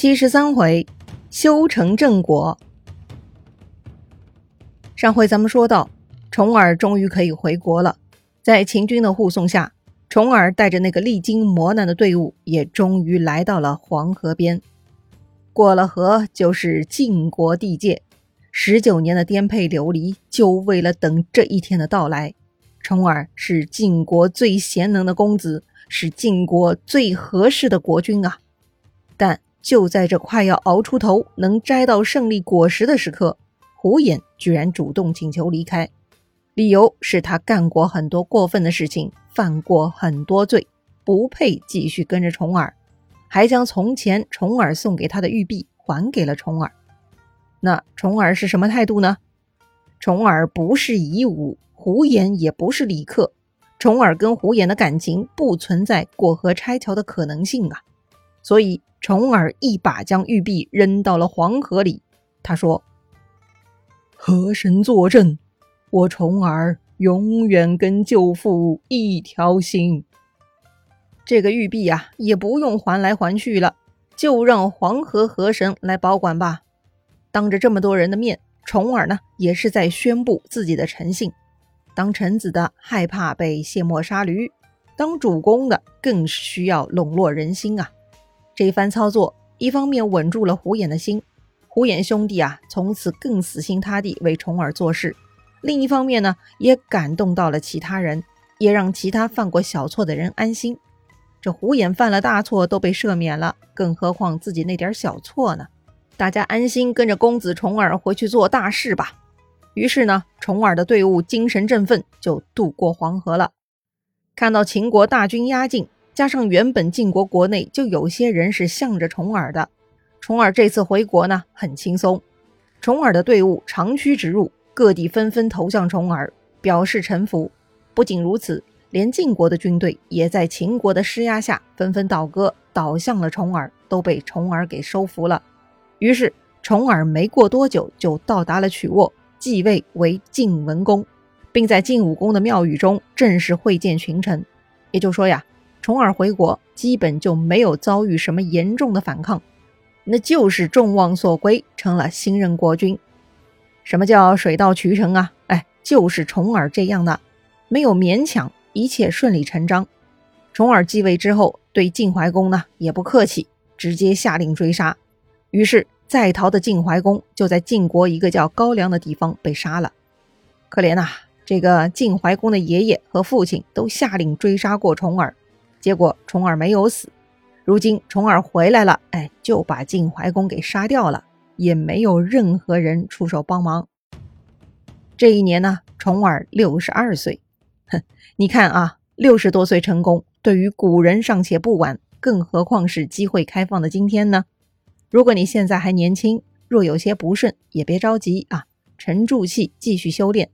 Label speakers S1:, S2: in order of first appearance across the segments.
S1: 七十三回，修成正果。上回咱们说到，重耳终于可以回国了。在秦军的护送下，重耳带着那个历经磨难的队伍，也终于来到了黄河边。过了河，就是晋国地界。十九年的颠沛流离，就为了等这一天的到来。重耳是晋国最贤能的公子，是晋国最合适的国君啊！但就在这快要熬出头、能摘到胜利果实的时刻，胡衍居然主动请求离开，理由是他干过很多过分的事情，犯过很多罪，不配继续跟着重耳，还将从前重耳送给他的玉璧还给了重耳。那重耳是什么态度呢？重耳不是夷吾，胡衍也不是李克，重耳跟胡衍的感情不存在过河拆桥的可能性啊，所以。重耳一把将玉璧扔到了黄河里。他说：“河神作证，我重耳永远跟舅父一条心。这个玉璧啊，也不用还来还去了，就让黄河河神来保管吧。”当着这么多人的面，重耳呢也是在宣布自己的诚信。当臣子的害怕被卸磨杀驴，当主公的更需要笼络人心啊。这一番操作，一方面稳住了胡衍的心，胡衍兄弟啊，从此更死心塌地为重耳做事；另一方面呢，也感动到了其他人，也让其他犯过小错的人安心。这胡衍犯了大错都被赦免了，更何况自己那点小错呢？大家安心跟着公子重耳回去做大事吧。于是呢，重耳的队伍精神振奋，就渡过黄河了。看到秦国大军压境。加上原本晋国国内就有些人是向着重耳的，重耳这次回国呢很轻松。重耳的队伍长驱直入，各地纷纷投向重耳，表示臣服。不仅如此，连晋国的军队也在秦国的施压下纷纷倒戈，倒向了重耳，都被重耳给收服了。于是重耳没过多久就到达了曲沃，继位为晋文公，并在晋武公的庙宇中正式会见群臣。也就说呀。重耳回国，基本就没有遭遇什么严重的反抗，那就是众望所归，成了新任国君。什么叫水到渠成啊？哎，就是重耳这样的，没有勉强，一切顺理成章。重耳继位之后，对晋怀公呢也不客气，直接下令追杀。于是，在逃的晋怀公就在晋国一个叫高梁的地方被杀了。可怜呐，这个晋怀公的爷爷和父亲都下令追杀过重耳。结果重耳没有死，如今重耳回来了，哎，就把晋怀公给杀掉了，也没有任何人出手帮忙。这一年呢，重耳六十二岁，哼，你看啊，六十多岁成功，对于古人尚且不晚，更何况是机会开放的今天呢？如果你现在还年轻，若有些不顺，也别着急啊，沉住气，继续修炼。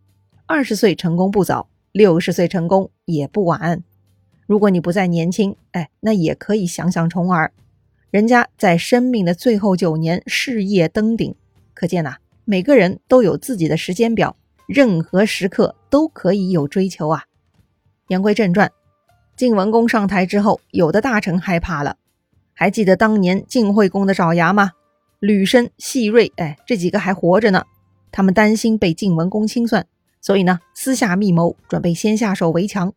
S1: 二十岁成功不早，六十岁成功也不晚。如果你不再年轻，哎，那也可以想想重耳，人家在生命的最后九年事业登顶，可见呐，每个人都有自己的时间表，任何时刻都可以有追求啊。言归正传，晋文公上台之后，有的大臣害怕了，还记得当年晋惠公的爪牙吗？吕申、细瑞，哎，这几个还活着呢，他们担心被晋文公清算，所以呢，私下密谋，准备先下手为强。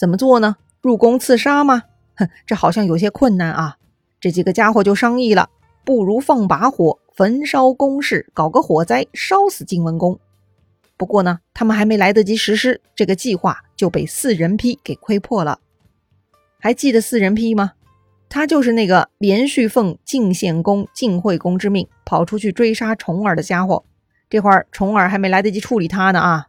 S1: 怎么做呢？入宫刺杀吗？哼，这好像有些困难啊。这几个家伙就商议了，不如放把火，焚烧宫室，搞个火灾，烧死晋文公。不过呢，他们还没来得及实施这个计划，就被四人批给窥破了。还记得四人批吗？他就是那个连续奉晋献公、晋惠公之命，跑出去追杀重耳的家伙。这会儿重耳还没来得及处理他呢啊。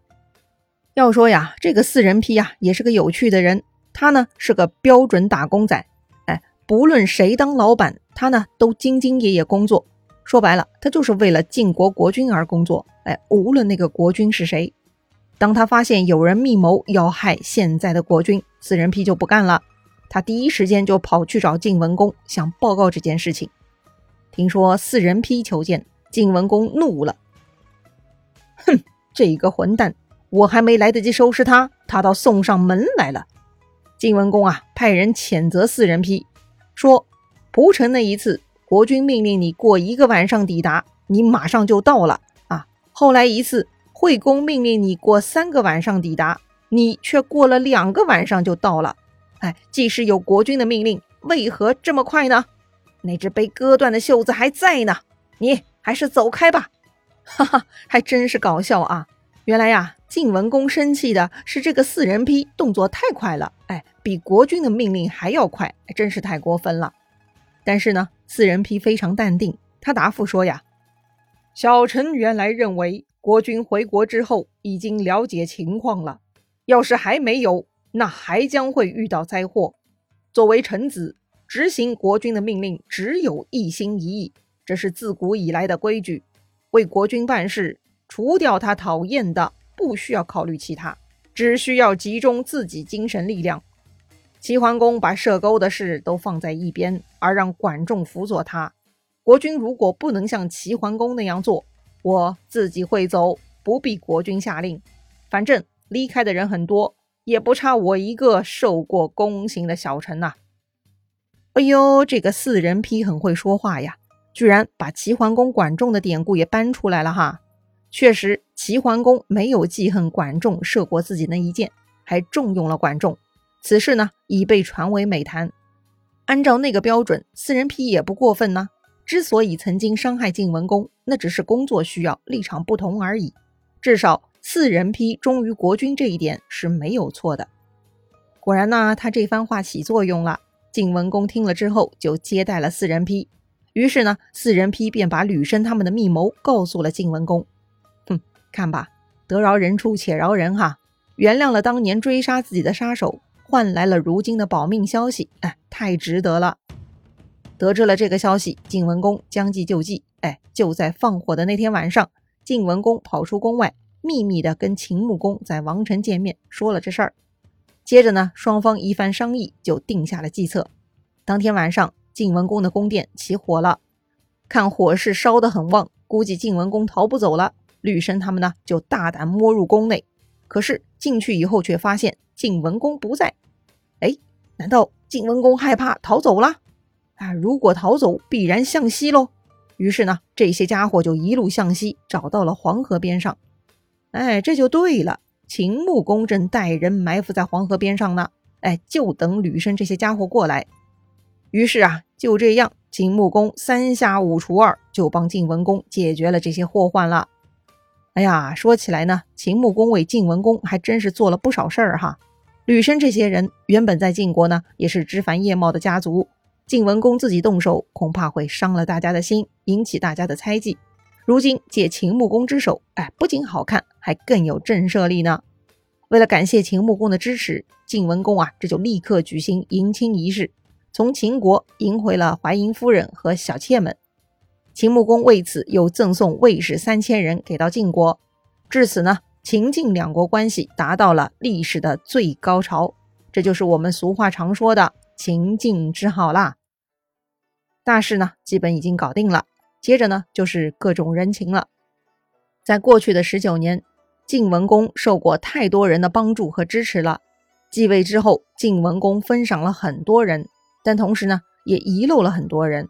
S1: 要说呀，这个四人批呀，也是个有趣的人。他呢是个标准打工仔，哎，不论谁当老板，他呢都兢兢业业工作。说白了，他就是为了晋国国君而工作。哎，无论那个国君是谁，当他发现有人密谋要害现在的国君，四人批就不干了。他第一时间就跑去找晋文公，想报告这件事情。听说四人批求见，晋文公怒了，哼，这个混蛋！我还没来得及收拾他，他倒送上门来了。晋文公啊，派人谴责四人批，说蒲城那一次国君命令你过一个晚上抵达，你马上就到了啊。后来一次，惠公命令你过三个晚上抵达，你却过了两个晚上就到了。哎，即使有国君的命令，为何这么快呢？那只被割断的袖子还在呢，你还是走开吧。哈哈，还真是搞笑啊！原来呀，晋文公生气的是这个四人批动作太快了，哎，比国君的命令还要快，真是太过分了。但是呢，四人批非常淡定，他答复说呀：“小臣原来认为国君回国之后已经了解情况了，要是还没有，那还将会遇到灾祸。作为臣子，执行国君的命令只有一心一意，这是自古以来的规矩。为国君办事，除掉他讨厌的，不需要考虑其他，只需要集中自己精神力量。”齐桓公把射钩的事都放在一边，而让管仲辅佐他。国君如果不能像齐桓公那样做，我自己会走，不必国君下令。反正离开的人很多，也不差我一个受过宫刑的小臣呐。哎呦，这个四人批很会说话呀，居然把齐桓公、管仲的典故也搬出来了哈。确实，齐桓公没有记恨管仲射过自己那一箭，还重用了管仲。此事呢，已被传为美谈。按照那个标准，四人批也不过分呢。之所以曾经伤害晋文公，那只是工作需要，立场不同而已。至少四人批忠于国君这一点是没有错的。果然呢，他这番话起作用了。晋文公听了之后，就接待了四人批。于是呢，四人批便把吕生他们的密谋告诉了晋文公。看吧，得饶人处且饶人哈，原谅了当年追杀自己的杀手。换来了如今的保命消息，哎，太值得了！得知了这个消息，晋文公将计就计，哎，就在放火的那天晚上，晋文公跑出宫外，秘密的跟秦穆公在王城见面，说了这事儿。接着呢，双方一番商议，就定下了计策。当天晚上，晋文公的宫殿起火了，看火势烧得很旺，估计晋文公逃不走了。吕生他们呢，就大胆摸入宫内，可是进去以后却发现晋文公不在。哎，难道晋文公害怕逃走了？啊，如果逃走，必然向西喽。于是呢，这些家伙就一路向西，找到了黄河边上。哎，这就对了，秦穆公正带人埋伏在黄河边上呢。哎，就等吕生这些家伙过来。于是啊，就这样，秦穆公三下五除二就帮晋文公解决了这些祸患了。哎呀，说起来呢，秦穆公为晋文公还真是做了不少事儿哈。吕生这些人原本在晋国呢，也是枝繁叶茂的家族。晋文公自己动手，恐怕会伤了大家的心，引起大家的猜忌。如今借秦穆公之手，哎，不仅好看，还更有震慑力呢。为了感谢秦穆公的支持，晋文公啊，这就立刻举行迎亲仪式，从秦国迎回了淮阴夫人和小妾们。秦穆公为此又赠送卫士三千人给到晋国。至此呢。秦晋两国关系达到了历史的最高潮，这就是我们俗话常说的“秦晋之好”啦。大事呢，基本已经搞定了，接着呢，就是各种人情了。在过去的十九年，晋文公受过太多人的帮助和支持了。继位之后，晋文公封赏了很多人，但同时呢，也遗漏了很多人。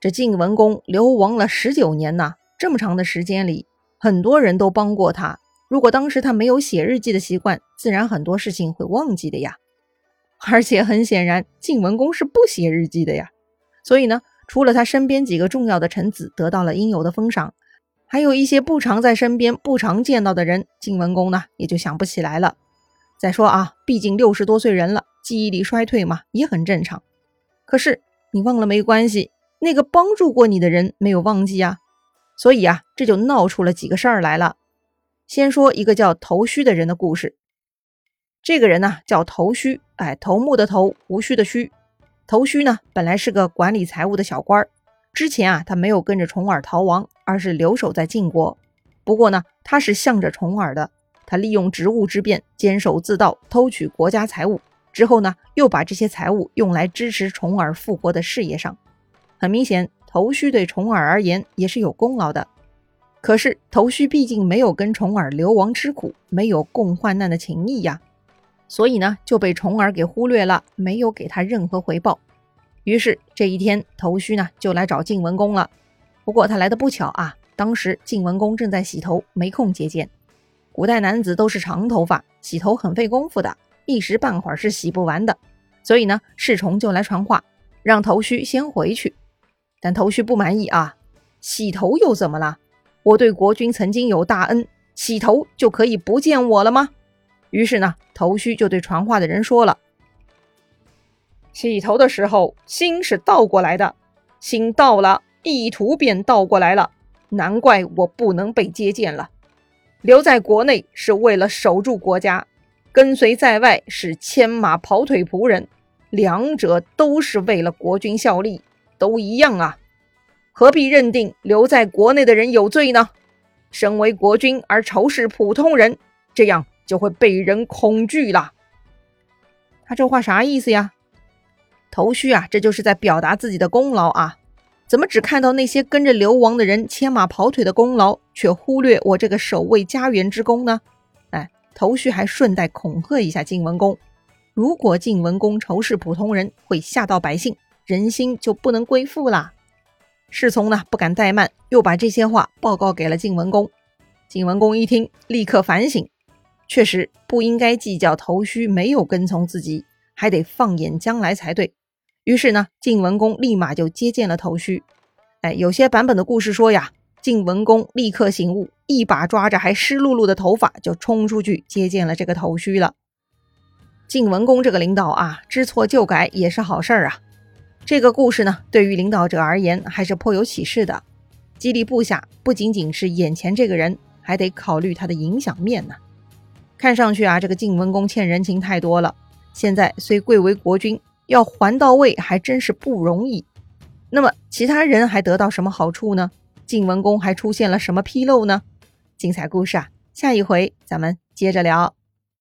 S1: 这晋文公流亡了十九年呐，这么长的时间里，很多人都帮过他。如果当时他没有写日记的习惯，自然很多事情会忘记的呀。而且很显然，晋文公是不写日记的呀。所以呢，除了他身边几个重要的臣子得到了应有的封赏，还有一些不常在身边、不常见到的人，晋文公呢也就想不起来了。再说啊，毕竟六十多岁人了，记忆力衰退嘛，也很正常。可是你忘了没关系，那个帮助过你的人没有忘记啊。所以啊，这就闹出了几个事儿来了。先说一个叫头须的人的故事。这个人呢叫头须，哎，头目的头，胡须的须。头须呢本来是个管理财务的小官儿，之前啊他没有跟着重耳逃亡，而是留守在晋国。不过呢他是向着重耳的，他利用职务之便，监守自盗，偷取国家财物，之后呢又把这些财物用来支持重耳复国的事业上。很明显，头须对重耳而言也是有功劳的。可是头须毕竟没有跟重耳流亡吃苦，没有共患难的情谊呀，所以呢就被重耳给忽略了，没有给他任何回报。于是这一天，头须呢就来找晋文公了。不过他来的不巧啊，当时晋文公正在洗头，没空接见。古代男子都是长头发，洗头很费功夫的，一时半会儿是洗不完的。所以呢，侍从就来传话，让头须先回去。但头须不满意啊，洗头又怎么了？我对国君曾经有大恩，洗头就可以不见我了吗？于是呢，头须就对传话的人说了：“洗头的时候，心是倒过来的，心到了，意图便倒过来了，难怪我不能被接见了。留在国内是为了守住国家，跟随在外是牵马跑腿仆人，两者都是为了国君效力，都一样啊，何必认定留在国内的人有罪呢？身为国君而仇视普通人，这样。”就会被人恐惧了。他这话啥意思呀？头绪啊，这就是在表达自己的功劳啊！怎么只看到那些跟着流亡的人牵马跑腿的功劳，却忽略我这个守卫家园之功呢？哎，头绪还顺带恐吓一下晋文公：如果晋文公仇视普通人，会吓到百姓，人心就不能归附啦。侍从呢，不敢怠慢，又把这些话报告给了晋文公。晋文公一听，立刻反省。确实不应该计较头须没有跟从自己，还得放眼将来才对。于是呢，晋文公立马就接见了头须。哎，有些版本的故事说呀，晋文公立刻醒悟，一把抓着还湿漉漉的头发，就冲出去接见了这个头须了。晋文公这个领导啊，知错就改也是好事儿啊。这个故事呢，对于领导者而言还是颇有启示的。激励部下不仅仅是眼前这个人，还得考虑他的影响面呢。看上去啊，这个晋文公欠人情太多了。现在虽贵为国君，要还到位还真是不容易。那么其他人还得到什么好处呢？晋文公还出现了什么纰漏呢？精彩故事啊，下一回咱们接着聊。